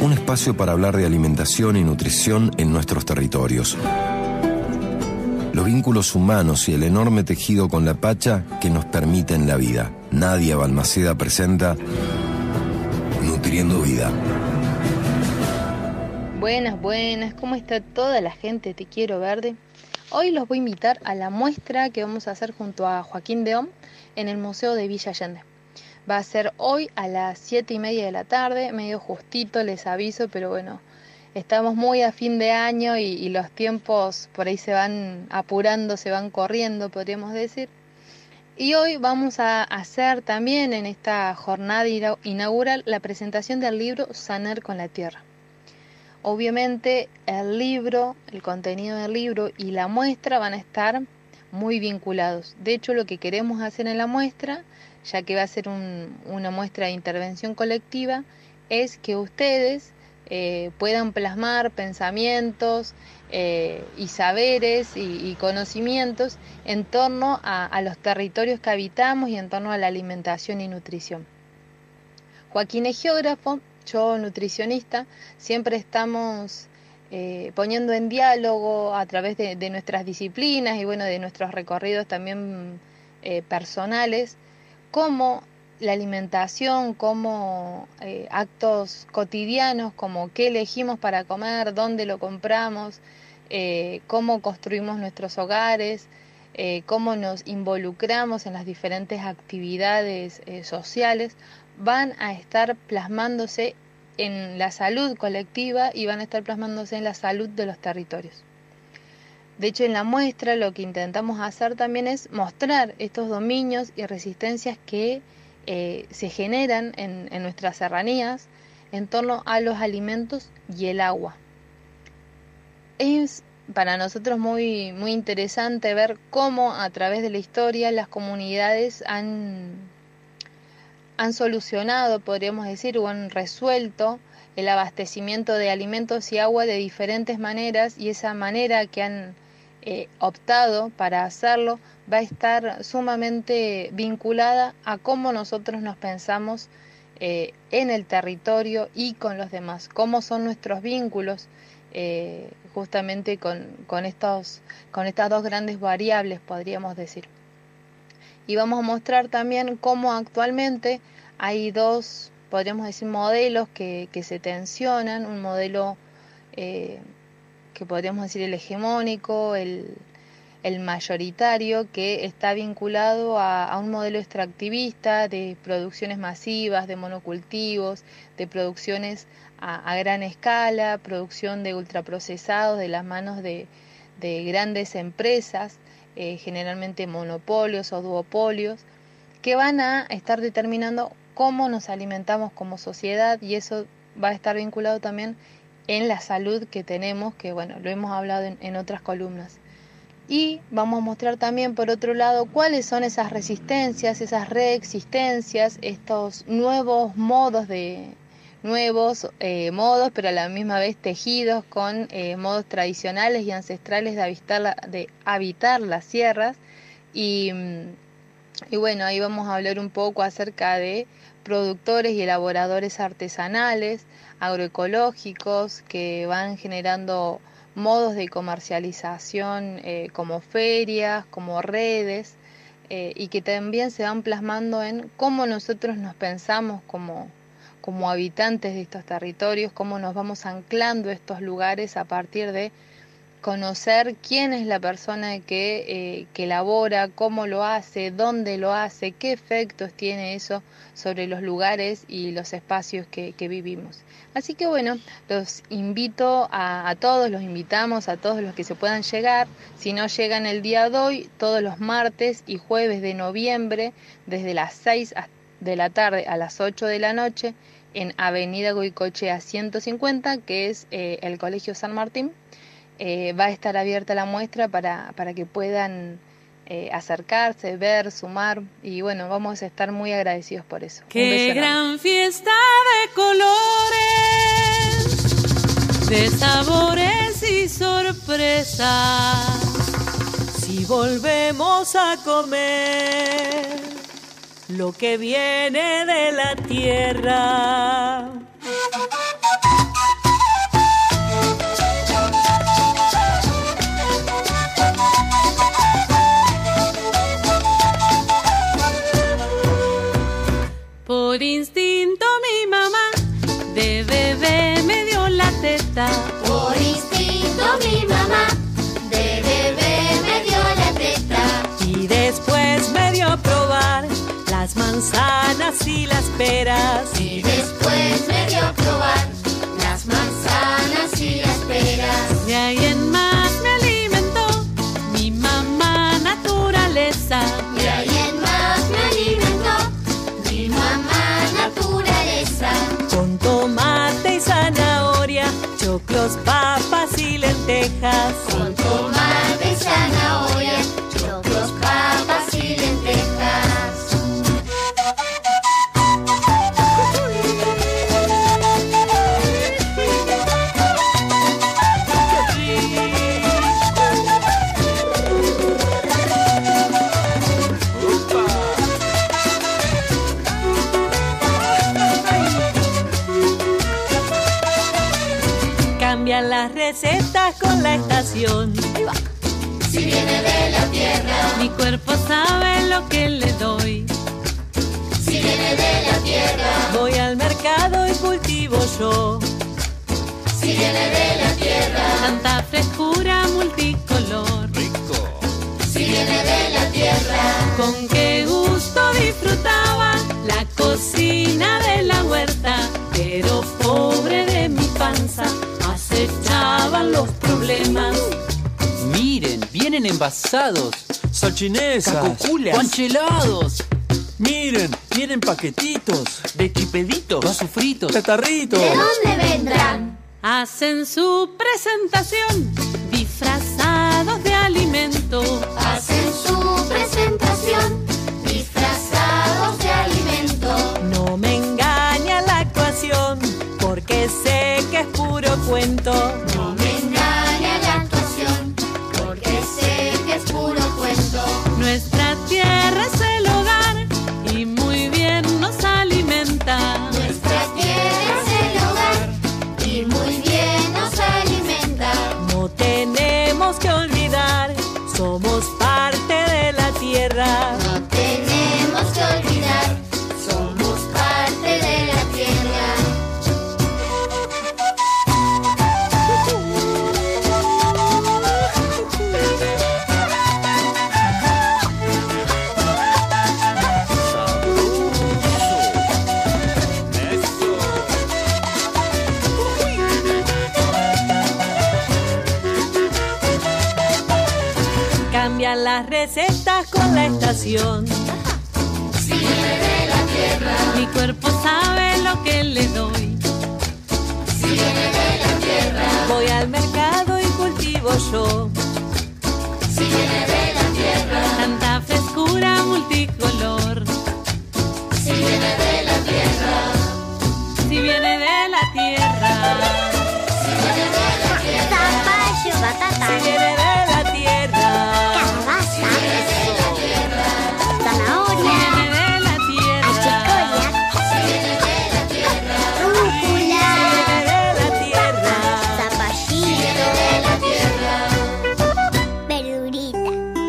un espacio para hablar de alimentación y nutrición en nuestros territorios. Los vínculos humanos y el enorme tejido con la Pacha que nos permiten la vida. Nadia Balmaceda presenta Nutriendo Vida. Buenas, buenas, ¿cómo está toda la gente? Te quiero verde. Hoy los voy a invitar a la muestra que vamos a hacer junto a Joaquín Deón en el Museo de Villa Allende. Va a ser hoy a las 7 y media de la tarde, medio justito, les aviso, pero bueno, estamos muy a fin de año y, los tiempos por ahí se van apurando, se van corriendo, podríamos decir. Y hoy vamos a hacer también en esta jornada inaugural la presentación del libro Sanar con la Tierra. Obviamente el libro, el contenido del libro y la muestra van a estar muy vinculados. De hecho, lo que queremos hacer en la muestra ya que va a ser una muestra de intervención colectiva, es que ustedes eh, puedan plasmar pensamientos eh, y saberes y, conocimientos en torno a, los territorios que habitamos y en torno a la alimentación y nutrición. Joaquín es geógrafo, yo nutricionista, siempre estamos eh, poniendo en diálogo a través de, de, nuestras disciplinas y bueno, de nuestros recorridos también personales, cómo la alimentación, como eh, actos cotidianos, como qué elegimos para comer, dónde lo compramos, eh, cómo construimos nuestros hogares, eh, cómo nos involucramos en las diferentes actividades sociales, van a estar plasmándose en la salud colectiva y van a estar plasmándose en la salud de los territorios. De hecho, en la muestra lo que intentamos hacer también es mostrar estos dominios y resistencias que eh, se generan en, nuestras serranías en torno a los alimentos y el agua. Es para nosotros muy, muy interesante ver cómo a través de la historia las comunidades han, han solucionado, podríamos decir, o han resuelto el abastecimiento de alimentos y agua de diferentes maneras y esa manera que han eh, optado para hacerlo va a estar sumamente vinculada a cómo nosotros nos pensamos eh, en el territorio y con los demás, cómo son nuestros vínculos eh, justamente con, con, estos, con estas dos grandes variables, podríamos decir. Y vamos a mostrar también cómo actualmente hay dos, podríamos decir, modelos que, que se tensionan, un modelo que podríamos decir el hegemónico, el, mayoritario, que está vinculado a, un modelo extractivista de producciones masivas, de monocultivos, de producciones a, gran escala, producción de ultraprocesados de las manos de, grandes empresas, eh, generalmente monopolios o duopolios, que van a estar determinando cómo nos alimentamos como sociedad y eso va a estar vinculado también en la salud que tenemos, que bueno, lo hemos hablado en, otras columnas. Y vamos a mostrar también, por otro lado, cuáles son esas resistencias, esas reexistencias, estos nuevos modos de nuevos eh, modos, pero a la misma vez tejidos con eh, modos tradicionales y ancestrales de habitar, de habitar las sierras. Y, y bueno, ahí vamos a hablar un poco acerca de productores y elaboradores artesanales, agroecológicos que van generando modos de comercialización eh, como ferias, como redes, eh, y que también se van plasmando en cómo nosotros nos pensamos como, como habitantes de estos territorios, cómo nos vamos anclando estos lugares a partir de conocer quién es la persona que, eh, que elabora, cómo lo hace, dónde lo hace, qué efectos tiene eso sobre los lugares y los espacios que, que vivimos. Así que bueno, los invito a, a, todos, los invitamos a todos los que se puedan llegar. Si no llegan el día de hoy, todos los martes y jueves de noviembre, desde las 6 de la tarde a las 8 de la noche, en Avenida Goicochea 150, que es eh, el Colegio San Martín. Eh, va a estar abierta la muestra para, para que puedan eh, acercarse, ver, sumar y bueno, vamos a estar muy agradecidos por eso. Qué gran fiesta de colores, de sabores y sorpresas. Si volvemos a comer lo que viene de la tierra. Por instinto mi mamá de bebé me dio la teta. Y después me dio a probar las manzanas y las peras. Y después me dio a probar las manzanas y las peras. Papas y lentejas. Las recetas con la estación. Si viene de la tierra, Mi cuerpo sabe lo que le doy. si viene de la tierra, Voy al mercado y cultivo yo. si viene de la tierra, Tanta frescura multicolor. si viene de la tierra. Con qué gusto disfrutaba la cocina de la huerta. Pero pobre de mi panza, acechaban los problemas. Miren, vienen envasados. Salchinesa. Cacoculas. Conchelados. Miren, vienen paquetitos. De chipeditos. Vasos fritos. Catarritos. ¿De dónde vendrán? Hacen su presentación disfrazados de alimento. las recetas con la estación. De la tierra, mi cuerpo sabe lo que le doy. De la tierra, voy al mercado y cultivo yo.